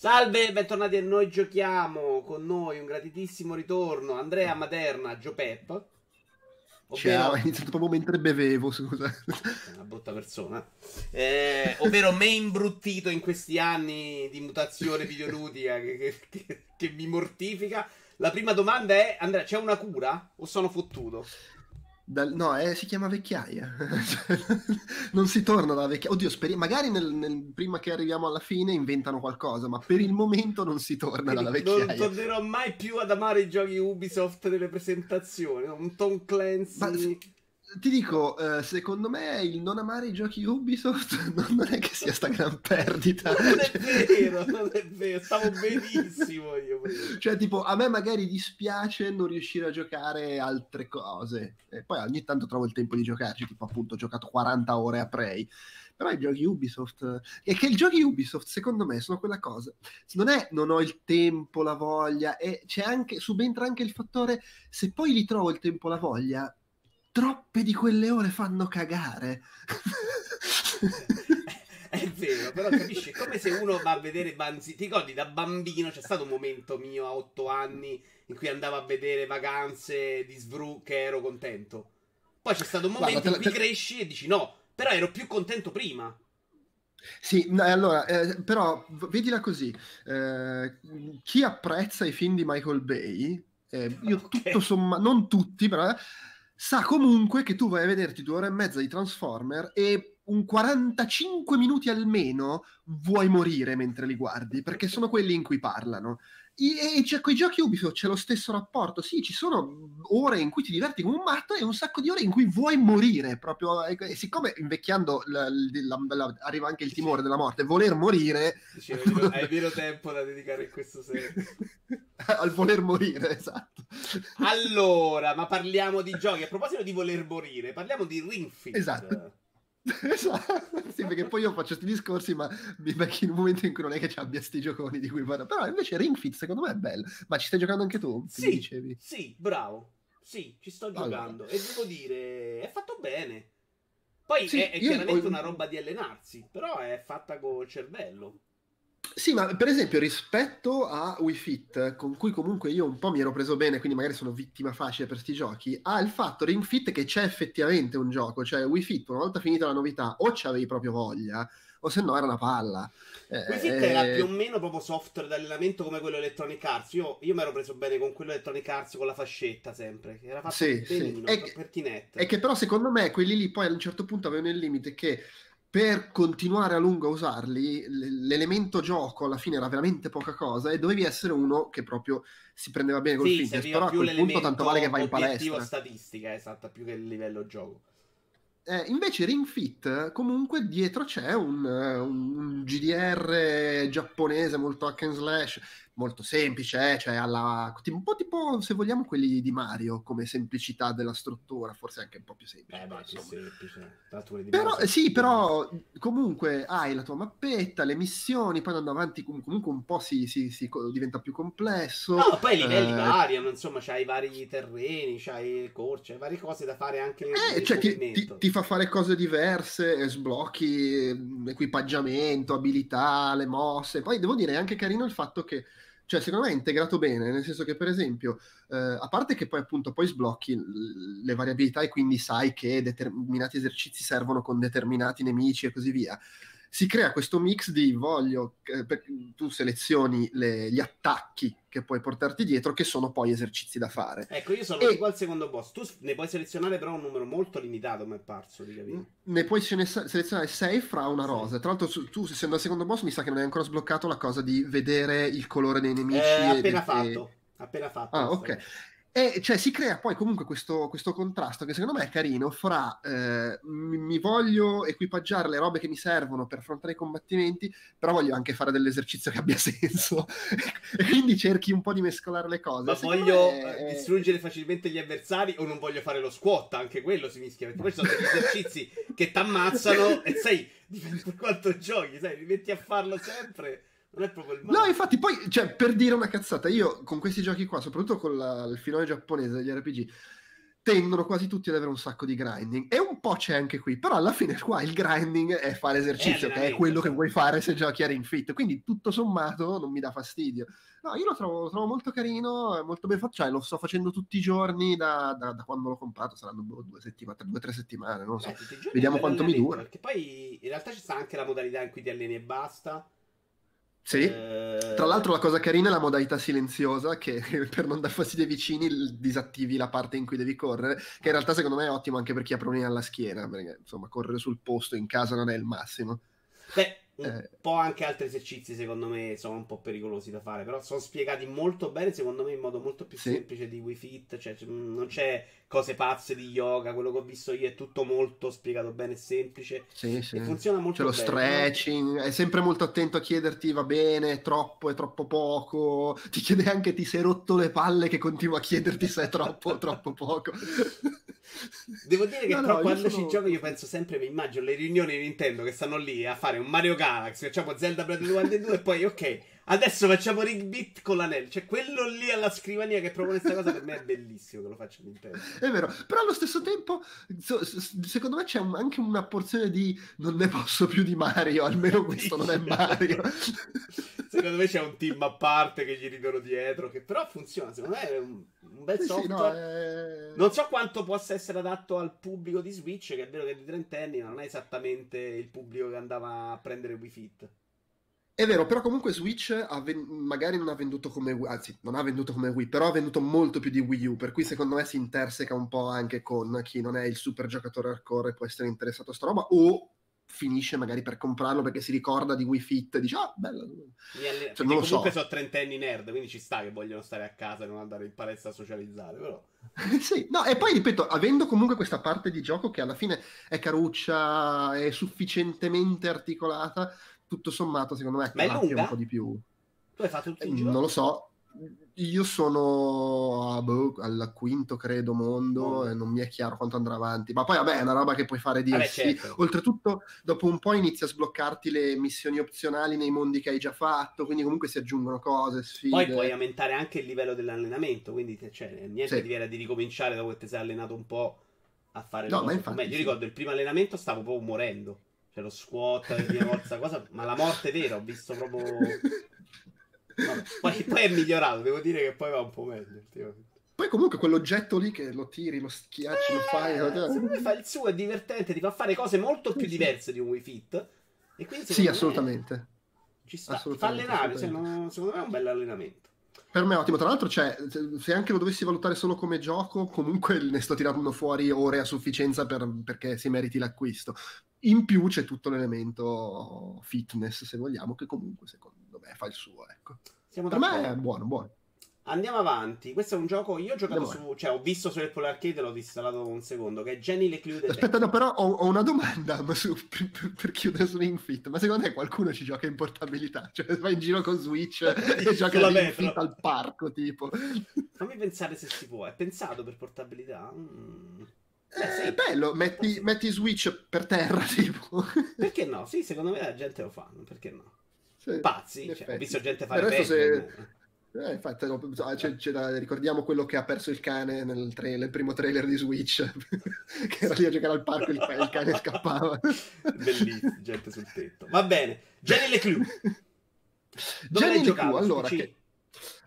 Salve, bentornati a Noi Giochiamo. Con noi un gratitissimo ritorno Andrea Materna, Gio Pep. Ovvero... Ciao, ho iniziato proprio mentre bevevo, scusa. Una brutta persona. Eh, ovvero me imbruttito in questi anni di mutazione videoludica che, che, che, che mi mortifica. La prima domanda è, Andrea, c'è una cura o sono fottuto? Dal, no, eh, si chiama vecchiaia. non si torna dalla vecchiaia. Oddio, speri- magari nel, nel, prima che arriviamo alla fine inventano qualcosa, ma per il momento non si torna dalla vecchiaia. Non tornerò mai più ad amare i giochi Ubisoft nelle presentazioni. Un Tom Clancy. Ma, ti dico, uh, secondo me il non amare i giochi Ubisoft non è che sia sta gran perdita. non è vero, non è vero, stavo benissimo io. Cioè, tipo, a me magari dispiace non riuscire a giocare altre cose. E poi ogni tanto trovo il tempo di giocarci, tipo appunto ho giocato 40 ore a Prey. Però i giochi Ubisoft... E che i giochi Ubisoft, secondo me, sono quella cosa. Non è non ho il tempo, la voglia, e c'è anche, subentra anche il fattore, se poi li trovo il tempo, la voglia, troppe di quelle ore fanno cagare. È vero, però capisci, è come se uno va a vedere Banzi. Ti ricordi da bambino c'è stato un momento mio a otto anni in cui andavo a vedere vacanze di Svru che ero contento. Poi c'è stato un momento Guarda, in cui te... cresci e dici no, però ero più contento prima. Sì, allora, eh, però vedila così: eh, chi apprezza i film di Michael Bay, eh, io okay. tutto sommato, non tutti, però sa comunque che tu vai a vederti due ore e mezza di Transformer e un 45 minuti almeno vuoi morire mentre li guardi, perché sono quelli in cui parlano. E, e con i giochi Ubisoft c'è lo stesso rapporto. Sì, ci sono ore in cui ti diverti come un matto e un sacco di ore in cui vuoi morire. Proprio, e siccome invecchiando la, la, la, arriva anche il timore della morte, voler morire. Vero, hai vero tempo da dedicare in questo senso. Al voler morire, esatto. Allora, ma parliamo di giochi. A proposito di voler morire, parliamo di Ring Fit. Esatto. Esatto, sì, perché poi io faccio questi discorsi, ma mi becchi in un momento in cui non è che ci abbia sti gioconi di cui parlo. Però invece Ring Fit secondo me è bello. Ma ci stai giocando anche tu? Sì, dicevi? sì, bravo. Sì, ci sto giocando. Allora. E devo dire, è fatto bene. Poi sì, è, è chiaramente ho... una roba di allenarsi, però è fatta col cervello. Sì, ma per esempio rispetto a Wii Fit, con cui comunque io un po' mi ero preso bene, quindi magari sono vittima facile per questi giochi, ha il fatto Ring Fit che c'è effettivamente un gioco, cioè Wii Fit una volta finita la novità o c'avevi proprio voglia o se no era una palla. Eh, Wii Fit eh, era più o meno proprio software d'allenamento come quello Electronic Arts, io, io mi ero preso bene con quello Electronic Arts con la fascetta sempre, che era fatto sì, benino, sì. E, pertinente. E che però secondo me quelli lì poi a un certo punto avevano il limite che per continuare a lungo a usarli, l'elemento gioco alla fine era veramente poca cosa e dovevi essere uno che proprio si prendeva bene col sì, fitness, però a quel punto tanto vale che vai in palestra. statistica, esatto, più che il livello gioco. Eh, invece Ring Fit, comunque dietro c'è un, un, un GDR giapponese molto hack and slash, molto semplice, eh? cioè alla, un po' tipo se vogliamo quelli di Mario come semplicità della struttura, forse anche un po' più semplice. Eh, beh, più semplice. Però, sì, però comunque hai la tua mappetta, le missioni, poi andando avanti comunque un po' si, si, si diventa più complesso. No, poi i livelli eh... variano, insomma, c'hai vari terreni, c'hai corci, hai varie cose da fare anche eh, cioè, ti, ti, ti, fa fare cose diverse, sblocchi, equipaggiamento, abilità, le mosse. Poi devo dire è anche carino il fatto che cioè secondo me è integrato bene, nel senso che per esempio, eh, a parte che poi appunto poi sblocchi le variabilità e quindi sai che determinati esercizi servono con determinati nemici e così via, si crea questo mix di voglio, eh, per, tu selezioni le, gli attacchi che puoi portarti dietro, che sono poi esercizi da fare. Ecco, io sono e... al secondo boss. Tu ne puoi selezionare però un numero molto limitato, mi è parso di capire. Ne puoi selezionare 6 fra una rosa. Sì. Tra l'altro, tu, essendo al secondo boss, mi sa che non hai ancora sbloccato la cosa di vedere il colore dei nemici. Eh, appena e... fatto. Appena fatto. Ah, ok. E cioè si crea poi comunque questo, questo contrasto che secondo me è carino fra eh, mi, mi, voglio equipaggiare le robe che mi servono per affrontare i combattimenti, però voglio anche fare dell'esercizio che abbia senso. e quindi cerchi un po' di mescolare le cose. Ma secondo voglio me... Eh, distruggere facilmente gli avversari o non voglio fare lo squat, anche quello si mischia. Perché poi sono degli esercizi che ti ammazzano e sai, dipende per quanto giochi, sai, li metti a farlo sempre. Non è proprio il male. No, infatti, poi, cioè, per dire una cazzata, io con questi giochi qua, soprattutto con la, il filone giapponese degli RPG, tendono quasi tutti ad avere un sacco di grinding. E un po' c'è anche qui però alla fine qua il grinding è fare esercizio che è quello che vuoi fare se giochi a Ring Fit. Quindi tutto sommato non mi dà fastidio. No io lo trovo, lo trovo molto carino molto ben fatto cioè lo sto facendo tutti i giorni da, da, da quando l'ho comprato saranno boh, due settimane due o tre settimane non so. Eh, vediamo quanto mi dura. perché poi in realtà ci sta anche la modalità in cui ti alleni e basta sì, eh... tra l'altro la cosa carina è la modalità silenziosa che per non dar fastidio ai vicini disattivi la parte in cui devi correre, che in realtà secondo me è ottimo anche per chi ha problemi alla schiena, perché insomma correre sul posto in casa non è il massimo. Beh, un eh. po' anche altri esercizi secondo me sono un po' pericolosi da fare, però sono spiegati molto bene secondo me in modo molto più sì. semplice di Wii Fit, cioè non c'è cose pazze di yoga, quello che ho visto io è tutto molto spiegato bene e semplice sì, sì. e funziona molto c'è bene. lo stretching, è sempre molto attento a chiederti va bene, è troppo, è troppo poco, ti chiede anche ti sei rotto le palle che continua a chiederti se è troppo o troppo poco. Devo dire che no, però no, quando sono... ci gioco io penso sempre, mi immagino le riunioni di Nintendo che stanno lì a fare un Mario Galaxy, facciamo Zelda Breath of the Wild 2 e poi ok, adesso facciamo Ring Beat con l'anello. Cioè quello lì alla scrivania che propone questa cosa per me è bellissimo che lo faccia Nintendo. È vero, però allo stesso tempo secondo me c'è anche una porzione di non ne posso più di Mario, almeno questo non è Mario. secondo me c'è un team a parte che gli ridono dietro, che però funziona, secondo me è un, un bel sì, software. No, è... Non so quanto possa essere adatto al pubblico di Switch, che è vero che è di trentenni, ma non è esattamente il pubblico che andava a prendere Wii Fit. È vero, però comunque Switch ven- magari non ha venduto come Wii, anzi non ha venduto come Wii, però ha venduto molto più di Wii U, per cui secondo me si interseca un po' anche con chi non è il super giocatore hardcore e può essere interessato a sta roba, o finisce magari per comprarlo perché si ricorda di Wii Fit e dice ah bello alle... cioè, comunque so. sono trentenni nerd quindi ci sta che vogliono stare a casa e non andare in palestra a socializzare però sì no e poi ripeto avendo comunque questa parte di gioco che alla fine è caruccia è sufficientemente articolata tutto sommato secondo me è un po' di più tu hai fatto tutti i eh, non lo so io sono a, boh, al quinto, credo, mondo oh. e non mi è chiaro quanto andrà avanti. Ma poi, vabbè, è una roba che puoi fare di certo. Oltretutto, dopo un po' inizia a sbloccarti le missioni opzionali nei mondi che hai già fatto, quindi comunque si aggiungono cose, sfide. Poi puoi aumentare anche il livello dell'allenamento, quindi cioè, niente sì. ti viene di ricominciare dopo che ti sei allenato un po' a fare no, ma infatti, Io sì. ricordo il primo allenamento stavo proprio morendo. Cioè lo squat, la prima volta, cosa, ma la morte vera, ho visto proprio poi, poi, è migliorato, devo dire che poi va un po' meglio. Poi comunque quell'oggetto lì che lo tiri, lo schiacci, eh, lo fai... Secondo me fa il suo, è divertente, ti fa fare cose molto più diverse di un Wii Fit. E quindi sì, assolutamente. Ci sta, fa allenare, cioè, non, secondo me è un bel allenamento. Per me è ottimo, tra l'altro cioè, se anche lo dovessi valutare solo come gioco, comunque ne sto tirando fuori ore a sufficienza per, perché si meriti l'acquisto. In più c'è tutto l'elemento fitness, se vogliamo, che comunque secondo me fa il suo. Ecco. Siamo per d'accordo. me è buono, buono. Andiamo avanti. Questo è un gioco. Io ho giocato Andiamo su. Cioè, ho visto su Apple Arcade e l'ho installato un secondo. Che è Jenny Leclude. Aspetta, no, però ho, ho, una domanda ma su, per, per, chiudere su Ring Fit. Ma secondo te qualcuno ci gioca in portabilità? Cioè, vai in giro con Switch e gioca in Ring Fit al parco, tipo. Fammi pensare se si può. È pensato per portabilità? Mm. Eh, è bello, metti, metti, Switch per terra, tipo. Perché no? Sì, secondo me la gente lo fa. Perché no? Sì, Pazzi, cioè, ho visto gente fare peggio. Se... Eh, infatti, c'è, c'è da, ricordiamo quello che ha perso il cane nel, trailer, nel primo trailer di Switch, che era lì a giocare al parco e il, il, cane scappava. Bellissimo, gente sul tetto. Va bene, Jenny Leclue. Jenny Leclue, allora, che,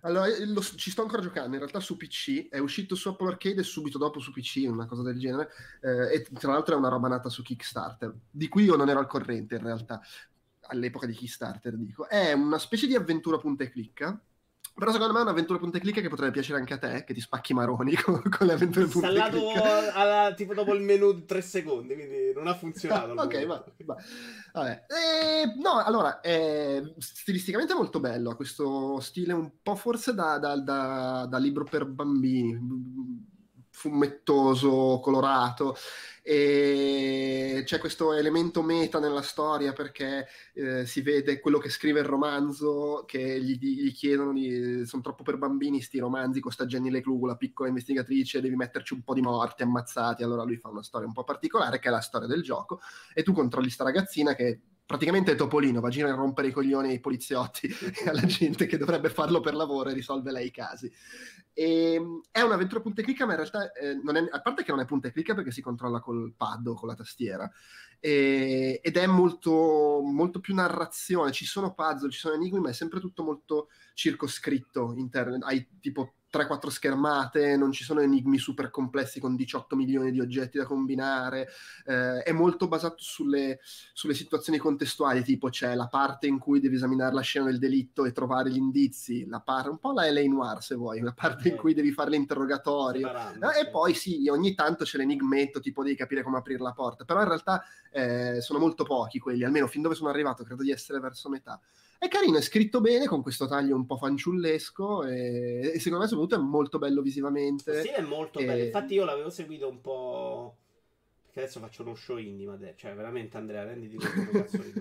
allora lo, ci sto ancora giocando, in realtà su PC, è uscito su Apple Arcade e subito dopo su PC, una cosa del genere, eh, e tra l'altro è una roba nata su Kickstarter, di cui io non ero al corrente in realtà, all'epoca di Kickstarter dico. È una specie di avventura punta e clicca, però secondo me è un'avventura punta e clicca che potrebbe piacere anche a te, che ti spacchi maroni con, con le avventure punta e clicca. Alla, tipo dopo il menu di tre secondi, quindi non ha funzionato. ok, va, va. Vabbè. Eh, no, allora, è stilisticamente molto bello, ha questo stile un po' forse da, da, da, da libro per bambini, fumettoso, colorato. E c'è questo elemento meta nella storia perché eh, si vede quello che scrive il romanzo che gli, gli chiedono di, sono troppo per bambini sti romanzi con sta Jenny Leclug la piccola investigatrice devi metterci un po' di morti ammazzati. Allora lui fa una storia un po' particolare che è la storia del gioco e tu controlli sta ragazzina che praticamente è Topolino, va a girare a rompere i coglioni ai poliziotti e alla gente che dovrebbe farlo per lavoro e risolve lei i casi. E, ehm, è un'avventura punta e clicca, ma in realtà eh, è, a parte che non è punta e clicca perché si controlla col pad o con la tastiera, e, ed è molto, molto più narrazione, ci sono puzzle, ci sono enigmi, ma è sempre tutto molto circoscritto, inter- hai tipo 3-4 schermate, non ci sono enigmi super complessi con 18 milioni di oggetti da combinare, eh, è molto basato sulle, sulle, situazioni contestuali, tipo c'è la parte in cui devi esaminare la scena del delitto e trovare gli indizi, la parte, un po' la LA Noir se vuoi, la parte in cui devi fare l'interrogatorio, eh, e poi sì, ogni tanto c'è l'enigmetto, tipo devi capire come aprire la porta, però in realtà eh, sono molto pochi quelli, almeno fin dove sono arrivato, credo di essere verso metà. È carino, è scritto bene con questo taglio un po' fanciullesco e, e secondo me soprattutto è molto bello visivamente. Sì, è molto e... bello. Infatti io l'avevo seguito un po'... Perché adesso faccio uno show indie, ma de... cioè veramente Andrea, renditi conto cazzo di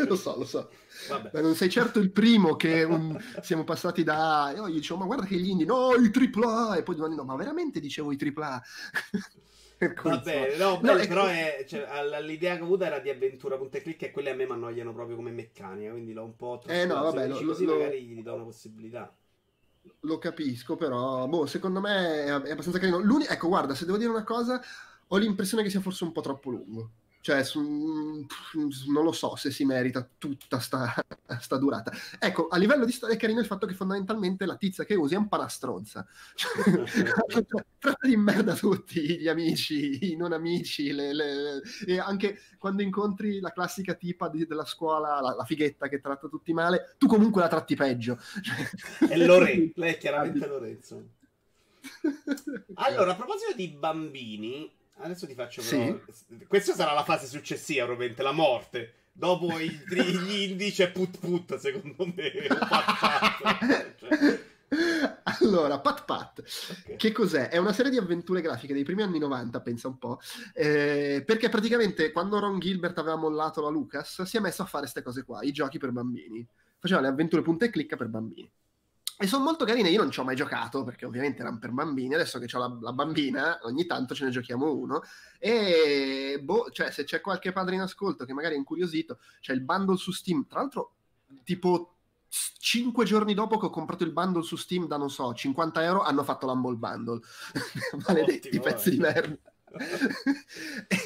Lo so, lo so. Vabbè. non sei certo il primo che un... siamo passati da... Io gli dicevo, ma guarda che gli indie, no, i AAA! E poi domani, no, ma veramente dicevo i AAA? Va bene, no, no è... però è, cioè, l'idea che ho avuto era di avventura punta e clic e quelle a me mi annoiano proprio come meccanica, quindi l'ho un po' Eh no, vabbè, lo, così lo, magari gli do una possibilità. Lo capisco, però, boh, secondo me è, è abbastanza carino. L'uni... Ecco, guarda, se devo dire una cosa, ho l'impressione che sia forse un po' troppo lungo. Cioè, su, non lo so se si merita tutta sta, sta, durata. Ecco, a livello di storia è carino il fatto che fondamentalmente la tizia che usi è un parastronza. Cioè, tratta di merda tutti gli amici, i non amici, le, le, e anche quando incontri la classica tipa di, della scuola, la, la, fighetta che tratta tutti male, tu comunque la tratti peggio. È Lorenzo, lei è chiaramente Lorenzo. Allora, a proposito di bambini, Adesso ti faccio però... Sì. Questa sarà la fase successiva, probabilmente, la morte. Dopo i, gli indici è put put, secondo me. pat pat. Cioè. Allora, Pat Pat, okay. che cos'è? È una serie di avventure grafiche dei primi anni 90, pensa un po', eh, perché praticamente quando Ron Gilbert aveva mollato la Lucas si è messo a fare queste cose qua, i giochi per bambini. Faceva le avventure punta e clicca per bambini. E sono molto carine, io non ci ho mai giocato perché ovviamente erano per bambini, adesso che ho la, la, bambina ogni tanto ce ne giochiamo uno e boh, cioè se c'è qualche padre in ascolto che magari è incuriosito, c'è il bundle su Steam, tra l'altro tipo 5 giorni dopo che ho comprato il bundle su Steam da non so 50 euro hanno fatto l'Humble Bundle, maledetti Ottimo, pezzi eh. di merda.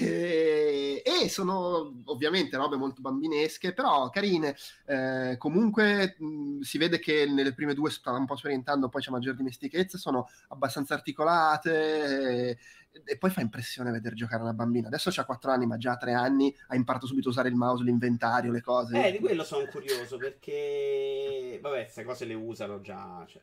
E, e, sono ovviamente robe molto bambinesche, però carine. Eh, comunque mh, si vede che nelle prime due stanno un po' sperimentando, poi c'è maggior dimestichezza, sono abbastanza articolate. E, e poi fa impressione vedere giocare una bambina. Adesso ha 4 anni, ma già a 3 anni ha imparato subito a usare il mouse, l'inventario, le cose. Eh, di quello sono curioso perché, vabbè, queste cose le usano già. Cioè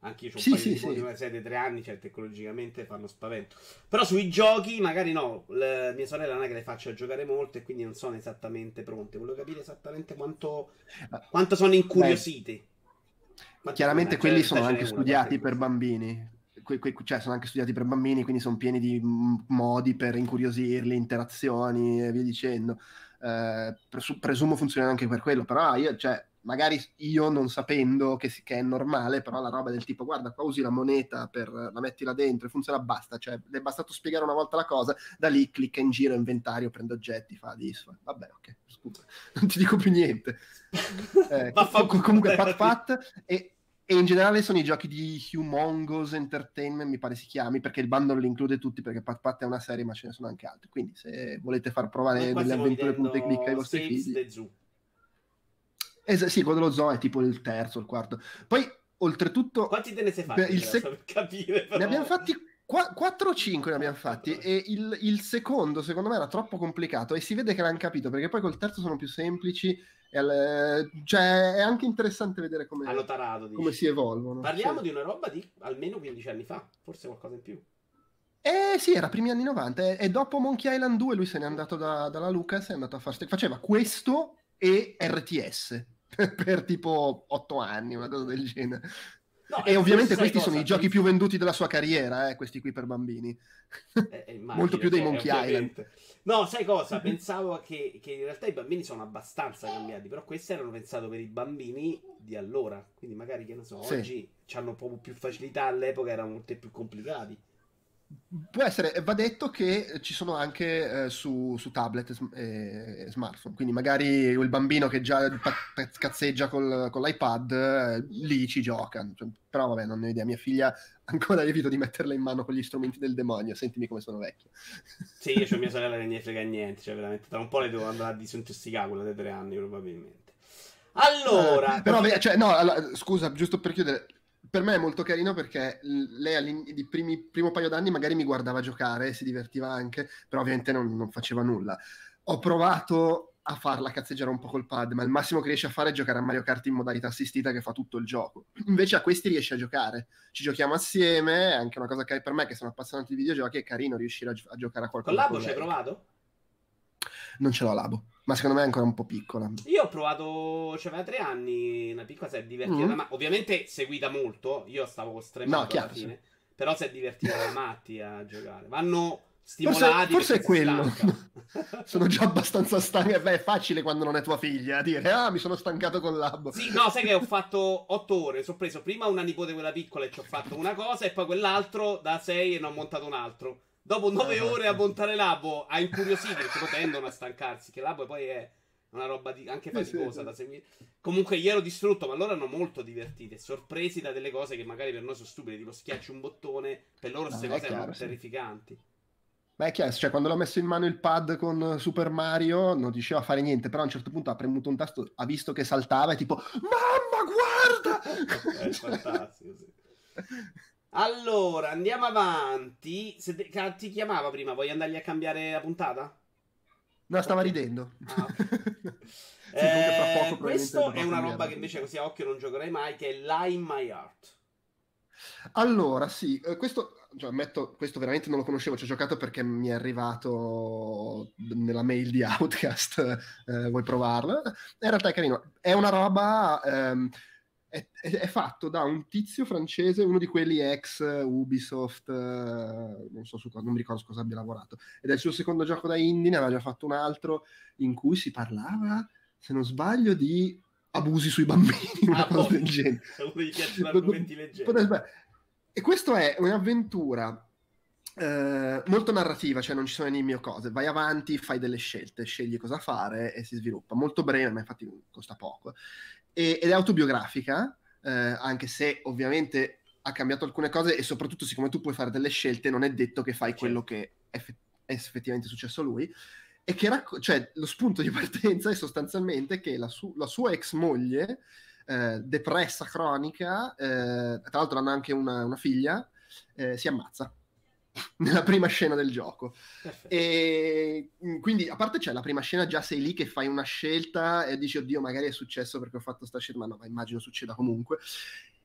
anche io ho sì, sì, sì. di una serie di tre anni, cioè tecnologicamente fanno spavento. Però sui giochi, magari no, le, mia sorella non è che le faccia giocare molto e quindi non sono esattamente pronte. Volevo capire esattamente quanto, quanto sono incuriosite. Beh, chiaramente quelli cioè, sono anche studiati per bambini. Que, que, cioè sono anche studiati per bambini, quindi sono pieni di modi per incuriosirli, interazioni e via dicendo. Eh, presumo funzionano anche per quello, però io, cioè, magari io non sapendo che, che, è normale, però la roba del tipo guarda qua usi la moneta, per, la metti là dentro e funziona, basta, cioè le è bastato spiegare una volta la cosa, da lì clicca in giro, inventario, prende oggetti, fa disfa, vabbè ok, scusa, non ti dico più niente. eh, com- comunque Pat Pat e, e, in generale sono i giochi di Humongous Entertainment, mi pare si chiami, perché il bundle li include tutti, perché Pat Pat è una serie ma ce ne sono anche altri, quindi se volete far provare delle avventure punte clicca ai vostri figli... Es- sì, quello dello zoo è tipo il terzo, il quarto. Poi, oltretutto... Quanti te ne sei fatti? Il sec- per capire, però... Ne abbiamo fatti 4 o 5 ne abbiamo fatti e il, il, secondo secondo me era troppo complicato e si vede che l'hanno capito perché poi col terzo sono più semplici e cioè è anche interessante vedere come, tarato, come si evolvono. Parliamo sì. di una roba di almeno 15 anni fa, forse qualcosa in più. Eh sì, era primi anni 90 e, e dopo Monkey Island 2 lui se n'è andato da, dalla Lucas e è andato a fare... Faceva questo e RTS per tipo otto anni, una cosa del genere. No, e ovviamente questi sono i giochi più venduti della sua carriera, eh, questi qui per bambini. Eh, eh Molto più dei Monkey ovviamente. Island. No, sai cosa? Pensavo che, che, in realtà i bambini sono abbastanza cambiati, però questi erano pensati per i bambini di allora. Quindi magari, che ne so, sì. oggi hanno proprio più facilità, all'epoca erano molto più complicati. Può essere, va detto che ci sono anche eh, su, su, tablet e, e, smartphone, quindi magari il bambino che già cazzeggia col, con l'iPad, eh, lì ci gioca, cioè, però vabbè non ne ho idea, mia figlia ancora evito di metterla in mano con gli strumenti del demonio, sentimi come sono vecchio. Sì, io ho mia sorella che ne frega niente, cioè veramente tra un po' le devo andare a disintossicare quella dei tre anni probabilmente. Allora, eh, però, cioè, no, allora, scusa, giusto per chiudere, per me è molto carino perché lei di primi, primo paio d'anni magari mi guardava giocare, si divertiva anche, però ovviamente non, non, faceva nulla. Ho provato a farla cazzeggiare un po' col pad, ma il massimo che riesce a fare è giocare a Mario Kart in modalità assistita che fa tutto il gioco. Invece a questi riesce a giocare. Ci giochiamo assieme, è anche una cosa che per me che sono appassionato di videogiochi è carino riuscire a, a giocare a qualcosa. Con l'abo ci hai provato? Non ce l'ho l'abo ma secondo me è ancora un po' piccola. Io ho provato, cioè aveva tre anni, una piccola si è divertita, mm. ma ovviamente seguita molto, io stavo stremato no, chiaro, alla fine, sì. però si è divertita da matti a giocare. Vanno stimolati. Forse, forse è quello. sono già abbastanza stanco. Beh, è facile quando non è tua figlia dire ah, mi sono stancato con l'ab. Sì, no, sai che ho fatto otto ore. Sono preso prima una nipote, quella piccola, e ci ho fatto una cosa, e poi quell'altro da sei e ne ho montato un altro. Dopo nove ah, ore a montare l'abo a incuriosire, perché poi tendono a stancarsi, che l'abo poi è una roba di, anche faticosa da seguire. Comunque gli ero distrutto, ma loro erano molto divertiti e sorpresi da delle cose che magari per noi sono stupide, tipo schiacci un bottone, per loro queste no, cose chiaro, erano sì. terrificanti. Beh, è chiaro, cioè quando l'ho messo in mano il pad con Super Mario non riusciva a fare niente, però a un certo punto ha premuto un tasto, ha visto che saltava e tipo Mamma, guarda! è fantastico, sì. Allora, andiamo avanti. Te... ti chiamava prima, vuoi andargli a cambiare la puntata? No, stava ridendo. Ah, okay. sì, eh, questo è una roba che invece così a occhio non giocherei mai, che è Lie in My Heart. Allora, sì, eh, questo, cioè, ammetto, questo veramente non lo conoscevo, ci ho giocato perché mi è arrivato nella mail di Outcast, eh, vuoi provarlo? In realtà è carino, è una roba... Ehm, è, è, fatto da un tizio francese, uno di quelli ex Ubisoft, eh, non so su cosa, non mi ricordo su cosa abbia lavorato, ed è il suo secondo gioco da indie, ne aveva già fatto un altro in cui si parlava, se non sbaglio, di abusi sui bambini, una ah, cosa boh. del genere. E questo è un'avventura eh, molto narrativa, cioè non ci sono enigmi o cose, vai avanti, fai delle scelte, scegli cosa fare e si sviluppa. Molto breve, ma infatti costa poco e, ed è autobiografica, eh, anche se ovviamente ha cambiato alcune cose e soprattutto siccome tu puoi fare delle scelte non è detto che fai quello che è, è effettivamente successo a lui. E che racco- cioè, lo spunto di partenza è sostanzialmente che la, su- la sua ex moglie eh, depressa cronica eh, tra l'altro hanno anche una, una figlia eh, si ammazza nella prima scena del gioco. Perfetto. E mm, quindi, a parte c'è la prima scena, già sei lì che fai una scelta e dici, oddio, magari è successo perché ho fatto sta scelta, ma no, ma immagino succeda comunque.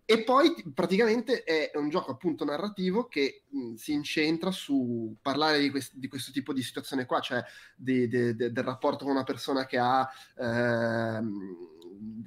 E poi praticamente è un gioco appunto narrativo che mh, mm, si incentra su parlare di, quest- di, questo tipo di situazione qua, cioè di, di, del rapporto con una persona che ha... Ehm,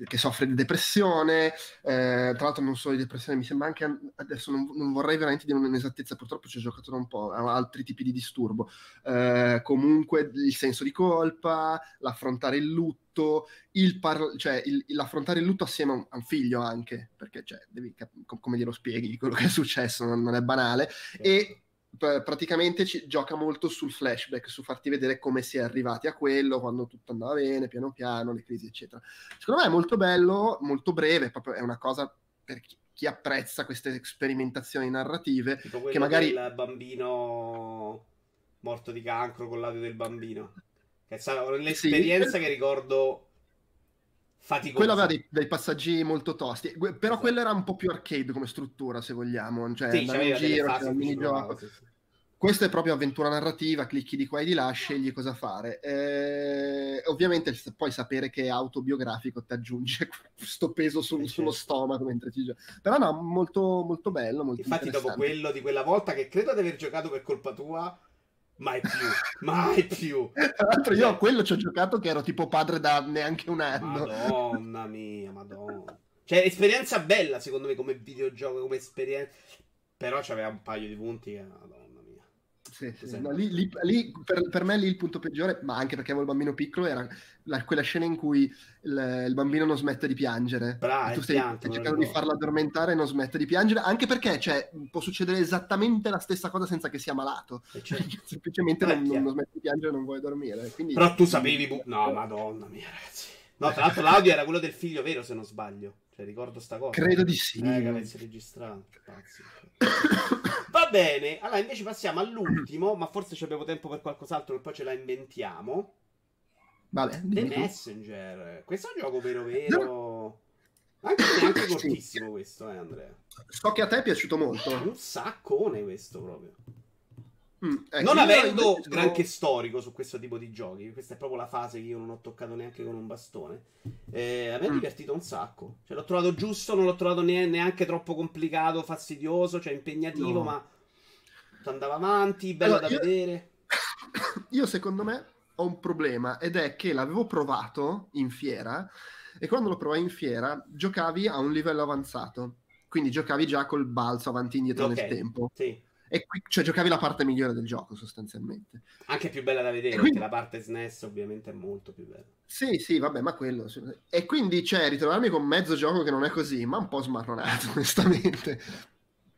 che soffre di depressione, eh, tra l'altro non solo di depressione, mi sembra anche, adesso non, non vorrei veramente dire un'esattezza, purtroppo ci ho giocato da un po', a altri tipi di disturbo, eh, comunque il senso di colpa, l'affrontare il lutto, il par- cioè il, l'affrontare il lutto assieme a un, a un figlio anche, perché cioè, devi cap- come glielo spieghi quello che è successo, non, non è banale, sì. e praticamente ci, gioca molto sul flashback, su farti vedere come si è arrivati a quello, quando tutto andava bene, piano piano, le crisi, eccetera. Secondo me è molto bello, molto breve, proprio è una cosa per chi, chi apprezza queste sperimentazioni narrative. Tipo che magari il bambino morto di cancro con l'audio del bambino. Che è l'esperienza sì. che ricordo faticosa. Quello aveva dei, dei, passaggi molto tosti, però esatto. quello era un po' più arcade come struttura, se vogliamo. Cioè, sì, andare in giro, c'era un minigioco. Sì, sì. Questo è proprio avventura narrativa, clicchi di qua e di là, scegli cosa fare. Eh, ovviamente poi sapere che è autobiografico ti aggiunge questo peso sul, certo. sullo stomaco mentre ti giochi. Però no, molto, molto bello, molto Infatti dopo quello di quella volta che credo di aver giocato per colpa tua, Mai più, mai più. Tra l'altro io a quello ci ho giocato che ero tipo padre da neanche un anno. Madonna mia, madonna. Cioè, esperienza bella secondo me come videogioco, come esperienza. Però c'aveva un paio di punti che... Madonna. Sì, sì. No, lì, lì, lì per, per, me lì il punto peggiore, ma anche perché avevo il bambino piccolo, era la, quella scena in cui il, il, bambino non smette di piangere. Bravo, tu stai, pianto, cercando di farlo addormentare e non smette di piangere, anche perché cioè, può succedere esattamente la stessa cosa senza che sia malato. Certo. Semplicemente non, non, non, smette di piangere e non vuole dormire. Quindi... Però tu sapevi... Bu- no, madonna mia, ragazzi. No, tra l'altro l'audio era quello del figlio vero, se non sbaglio. Cioè, ricordo sta cosa. Credo di sì. Eh, che avesse registrato. Pazzi. Va bene, allora invece passiamo all'ultimo, ma forse ci abbiamo tempo per qualcos'altro e poi ce la inventiamo. Vabbè, The Messenger. Questo è un gioco vero vero. Anche, anche cortissimo questo, eh, Andrea. So che a te è piaciuto molto. Un saccone questo proprio. Mm, ecco, non avendo invece... granché storico su questo tipo di giochi, questa è proprio la fase che io non ho toccato neanche con un bastone. Eh, a me è mm. divertito un sacco. Cioè, l'ho trovato giusto, non l'ho trovato neanche troppo complicato, fastidioso, cioè impegnativo, no. ma andava avanti, bello allora, da io... vedere. Io secondo me ho un problema ed è che l'avevo provato in fiera e quando lo provai in fiera giocavi a un livello avanzato. Quindi giocavi già col balzo avanti e indietro okay. nel tempo. Sì e qui, cioè giocavi la parte migliore del gioco sostanzialmente. Anche più bella da vedere, quindi... perché la parte SNES ovviamente è molto più bella. Sì, sì, vabbè, ma quello. E quindi, cioè, ritrovarmi con mezzo gioco che non è così, ma un po' smarronato, onestamente.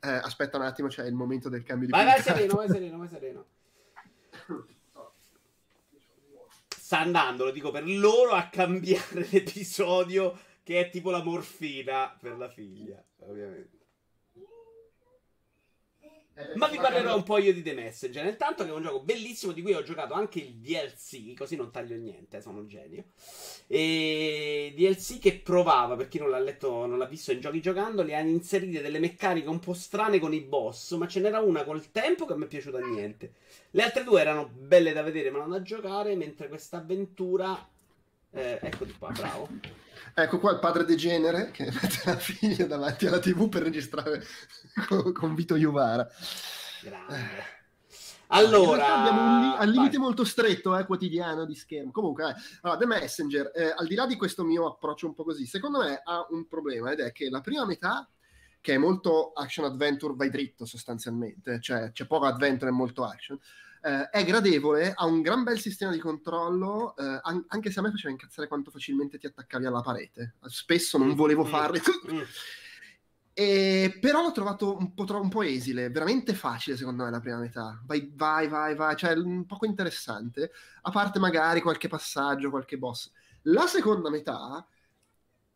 Eh, aspetta un attimo, c'è il momento del cambio di Vai, vai sereno, vai sereno, vai sereno. Sta andando, lo dico per loro, a cambiare l'episodio che è tipo la morfina per la figlia, ovviamente. Ma vi parlerò un po' io di The Messenger. Intanto che è un gioco bellissimo di cui ho giocato anche il DLC, così non taglio niente, sono un genio. E DLC che provava, per chi non l'ha letto, non l'ha visto in giochi giocando, le hanno inserite delle meccaniche un po' strane con i boss, ma ce n'era una col tempo che mi è piaciuta niente. Le altre due erano belle da vedere ma non da giocare, mentre questa avventura... Eh, eccoti qua, bravo. Ecco qua il padre degenere che mette la figlia davanti alla tv per registrare con, con Vito Iuvara. Grande. Allora, abbiamo un li- al limite vai. molto stretto eh, quotidiano di schermo. Comunque, eh, allora, The Messenger, eh, al di là di questo mio approccio un po' così, secondo me ha un problema ed è che la prima metà, che è molto action adventure, vai dritto sostanzialmente, cioè c'è poco adventure e molto action eh, è gradevole, ha un gran bel sistema di controllo, eh, an- anche se a me faceva incazzare quanto facilmente ti attaccavi alla parete. Spesso non mm, volevo mm. farlo. Mm. E, però l'ho trovato un po', tro- un po', esile, veramente facile secondo me la prima metà. Vai, vai, vai, vai, cioè un poco interessante, a parte magari qualche passaggio, qualche boss. La seconda metà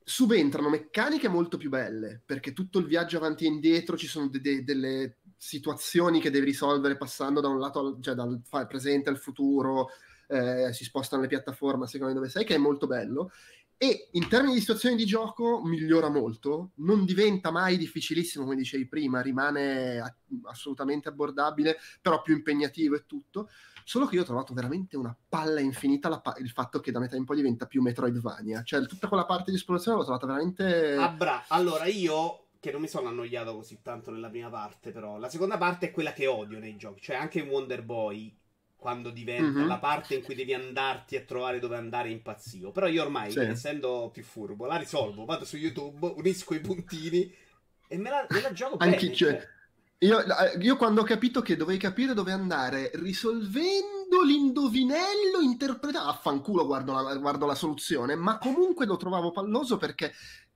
subentrano meccaniche molto più belle, perché tutto il viaggio avanti e indietro ci sono de- de- delle situazioni che devi risolvere passando da un lato, al, cioè dal presente al futuro, eh, si spostano le piattaforme a seconda di dove sei, che è molto bello. E in termini di situazioni di gioco migliora molto, non diventa mai difficilissimo come dicevi prima, rimane a- assolutamente abbordabile, però più impegnativo e tutto. Solo che io ho trovato veramente una palla infinita pa- il fatto che da metà in poi diventa più Metroidvania. Cioè, tutta quella parte di esplorazione l'ho trovata veramente. Ah, bra- allora io che non mi sono annoiato così tanto nella prima parte, però la seconda parte è quella che odio nei giochi, cioè anche in Wonder Boy quando diventa mm-hmm. la parte in cui devi andarti a trovare dove andare impazzio. Però io ormai, sì. essendo più furbo, la risolvo, vado su YouTube, unisco i puntini e me la, me la gioco bene. Cioè, cioè. Io, io, quando ho capito che dovevi capire dove andare, risolvendo l'indovinello, interpretavo, affanculo guardo la, guardo la soluzione, ma comunque lo trovavo palloso perché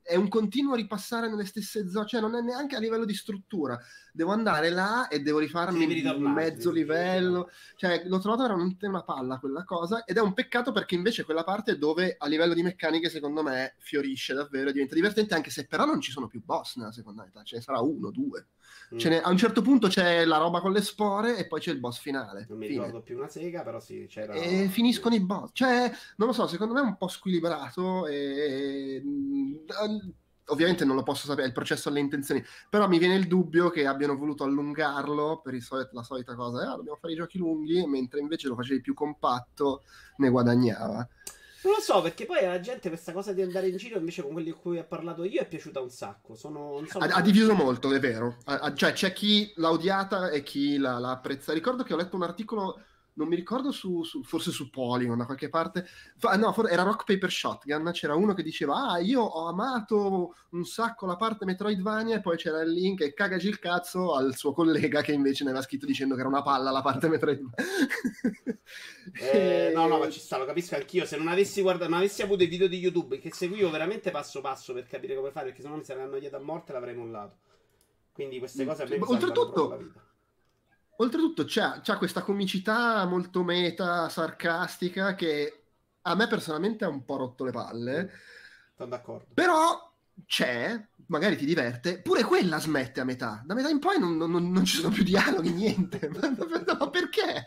è un continuo ripassare nelle stesse zone, cioè non è neanche a livello di struttura. Devo andare là e devo rifarmi il mezzo livello, cioè l'ho trovato veramente una palla quella cosa ed è un peccato perché invece quella parte dove a livello di meccaniche secondo me fiorisce davvero, diventa divertente anche se però non ci sono più boss nella seconda età, ce ne sarà uno, due. Mm. Ne, a un certo punto c'è la roba con le spore e poi c'è il boss finale. Non mi Fine. ricordo più una sega, però sì, c'era... E finiscono i boss. Cioè, non lo so, secondo me è un po' squilibrato e... Mm, ovviamente non lo posso sapere, è il processo alle intenzioni, però mi viene il dubbio che abbiano voluto allungarlo per solit- la solita cosa, ah, dobbiamo fare i giochi lunghi, mentre invece lo facevi più compatto, ne guadagnava. Non lo so, perché poi alla gente questa cosa di andare in giro invece con quelli con cui ho parlato io è piaciuta un sacco. Sono, sono... Ha, ha, diviso molto, è vero. Ha, cioè c'è chi l'ha odiata e chi l'ha, l'ha apprezzata. Ricordo che ho letto un articolo non mi ricordo su, su forse su Polygon da qualche parte, no, era Rock Paper Shotgun, c'era uno che diceva ah io ho amato un sacco la parte Metroidvania e poi c'era il link e cagaci il cazzo al suo collega che invece ne aveva scritto dicendo che era una palla la parte Metroidvania. eh, no, no, ma ci sta, lo capisco anch'io, se non avessi guardato, non avessi avuto i video di YouTube che seguivo veramente passo passo per capire come fare, perché se no mi saranno annoiato a morte l'avrei mollato. Quindi queste cose a me Oltretutto, la vita Oltretutto c'ha, c'ha, questa comicità molto meta, sarcastica, che a me personalmente ha un po' rotto le palle. Sono d'accordo. Però c'è, magari ti diverte, pure quella smette a metà. Da metà in poi non, non, non ci sono più dialoghi, niente. ma, perché?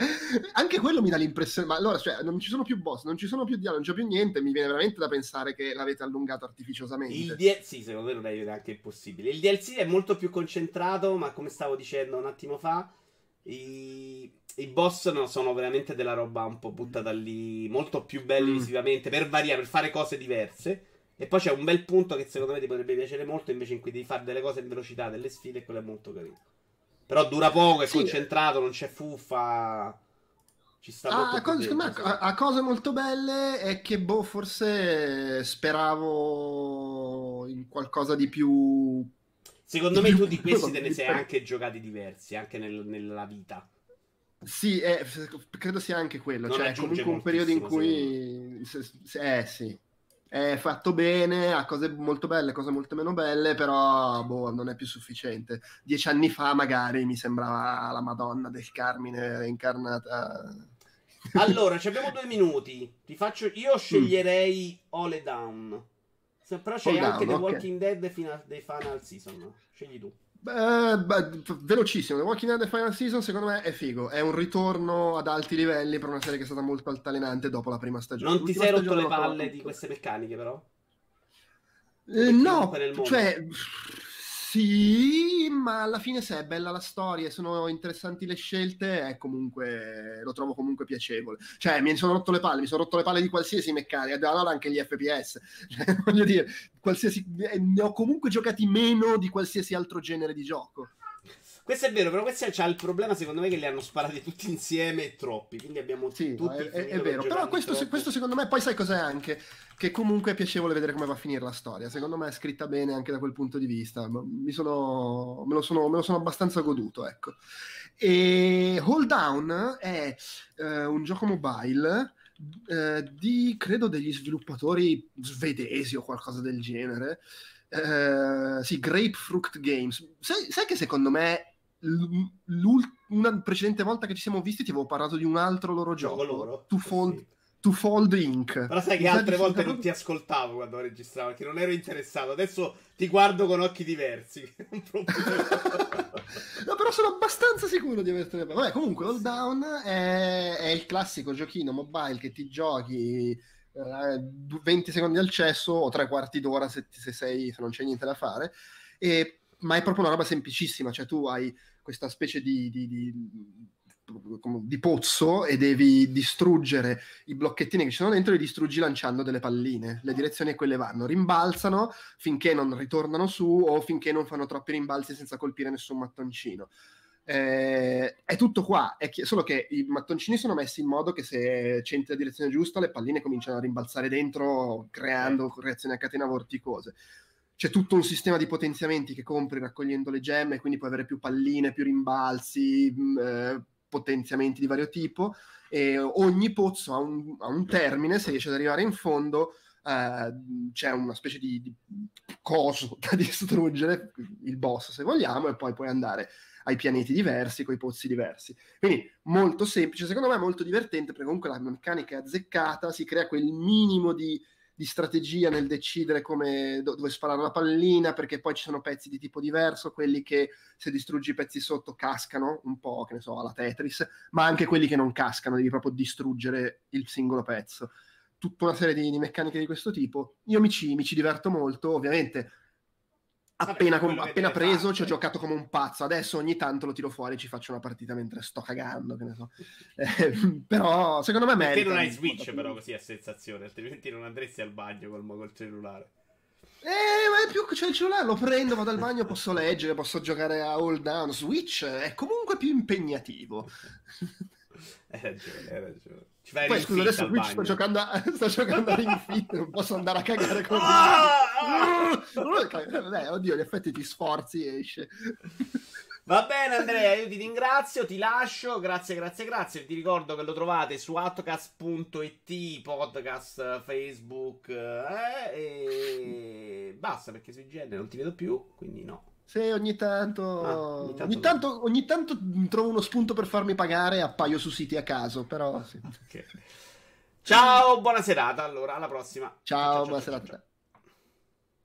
Anche quello mi dà l'impressione. Ma allora, cioè, non ci sono più boss, non ci sono più dialoghi, non c'è più niente. Mi viene veramente da pensare che l'avete allungato artificiosamente. Il DLC, secondo me, non è neanche possibile. Il DLC è molto più concentrato, ma come stavo dicendo un attimo fa i, i boss no, sono veramente della roba un po' buttata lì, molto più belli mm. visivamente, per variare, per fare cose diverse. E poi c'è un bel punto che secondo me ti potrebbe piacere molto, invece in cui devi fare delle cose in velocità, delle sfide, e quello è molto carino. Però dura poco, è sì. concentrato, non c'è fuffa. Ci sta ah, a, cose, me, a, a, cose molto belle è che boh, forse speravo in qualcosa di più Secondo me tu di questi te ne sei anche giocati diversi, anche nel, nella vita. Sì, eh, credo sia anche quello. Non cioè, comunque un periodo in cui... Eh sì, è fatto bene, ha cose molto belle, cose molto meno belle, però boh, non è più sufficiente. Dieci anni fa magari mi sembrava la Madonna del Carmine incarnata. Allora, abbiamo due minuti. Ti faccio... Io sceglierei mm. Ole Down. Se, però c'è Hold anche down, The Walking okay. Dead fino dei Final Season. Scegli tu. Beh, beh, velocissimo. The Walking Dead The Final Season secondo me è figo. È un ritorno ad alti livelli per una serie che è stata molto altalenante dopo la prima stagione. Non ti sei rotto le palle di queste meccaniche, però? Eh, no, cioè sì, ma alla fine se è bella la storia e sono interessanti le scelte, è comunque, lo trovo comunque piacevole. Cioè, mi sono rotto le palle, mi sono rotto le palle di qualsiasi meccanica, allora anche gli FPS. Cioè, voglio dire, qualsiasi, eh, ne ho comunque giocati meno di qualsiasi altro genere di gioco. Questo è vero, però questo c'ha il problema, secondo me, che li hanno sparati tutti insieme e troppi. Quindi abbiamo sì, tutti. È, è vero, però questo, questo, secondo me, poi sai cos'è anche? Che comunque è piacevole vedere come va a finire la storia. Secondo me è scritta bene anche da quel punto di vista. Mi sono, me, lo sono, me lo sono abbastanza goduto, ecco. E Hold Down è eh, un gioco mobile. Eh, di credo degli sviluppatori svedesi o qualcosa del genere. Eh, sì, Grapefruit Games. Sai, sai, che secondo me una precedente volta che ci siamo visti ti avevo parlato di un altro loro gioco, loro. To Fold, sì. to Fold Inc. Però sai che altre volte non ti ascoltavo quando registravo perché non ero interessato. Adesso ti guardo con occhi diversi. no, però sono abbastanza sicuro di avertene parlato. Vabbè, comunque, Hold Down è, è, il classico giochino mobile che ti giochi. Eh, 20 secondi al cesso o tre quarti d'ora se, se, sei, se non c'è niente da fare e ma è proprio una roba semplicissima, cioè tu hai questa specie di, di, di, di, pozzo e devi distruggere i blocchettini che ci sono dentro li distruggi lanciando delle palline. Le direzioni a quelle vanno, rimbalzano finché non ritornano su o finché non fanno troppi rimbalzi senza colpire nessun mattoncino. Eh, è tutto qua, è chi- solo che i mattoncini sono messi in modo che se c'entri la direzione giusta le palline cominciano a rimbalzare dentro creando reazioni a catena vorticose c'è tutto un sistema di potenziamenti che compri raccogliendo le gemme, quindi puoi avere più palline, più rimbalzi, mm, eh, potenziamenti di vario tipo, e ogni pozzo ha un, ha un, termine, se riesci ad arrivare in fondo eh, c'è una specie di, di coso da distruggere, il boss se vogliamo, e poi puoi andare ai pianeti diversi, con i pozzi diversi. Quindi molto semplice, secondo me molto divertente, perché comunque la meccanica è azzeccata, si crea quel minimo di di strategia nel decidere come, dove sparare la pallina, perché poi ci sono pezzi di tipo diverso, quelli che se distruggi i pezzi sotto cascano, un po' che ne so, alla Tetris, ma anche quelli che non cascano, devi proprio distruggere il singolo pezzo. Tutta una serie di, di meccaniche di questo tipo. Io mi ci, mi ci diverto molto, ovviamente appena, com- appena preso fatto. ci ho giocato come un pazzo adesso ogni tanto lo tiro fuori e ci faccio una partita mentre sto cagando che ne so eh, però secondo me merita perché non hai switch però così a sensazione altrimenti non andresti al bagno col, col cellulare eh, ma è più che c'è il cellulare, lo prendo, vado al bagno, posso leggere, posso giocare a hold down. Switch è comunque più impegnativo. Hai ragione, hai ragione. Ci fai Poi scusa, adesso qui sto giocando a, sto giocando a Ring Fit, non posso andare a cagare con Ah! Beh, oddio, in effetti ti sforzi e esce. Va bene Andrea, io ti ringrazio, ti lascio, grazie, grazie, grazie. Ti ricordo che lo trovate su outcast.it, podcast, Facebook eh, e basta perché sui GN non ti vedo più, quindi no. Sì, ogni tanto, Ah, ogni tanto ogni, tanto, ogni tanto trovo uno spunto per farmi pagare e appaio su siti a caso, però sì. Ok. Ciao, buona serata allora, alla prossima. Ciao, buona serata a te.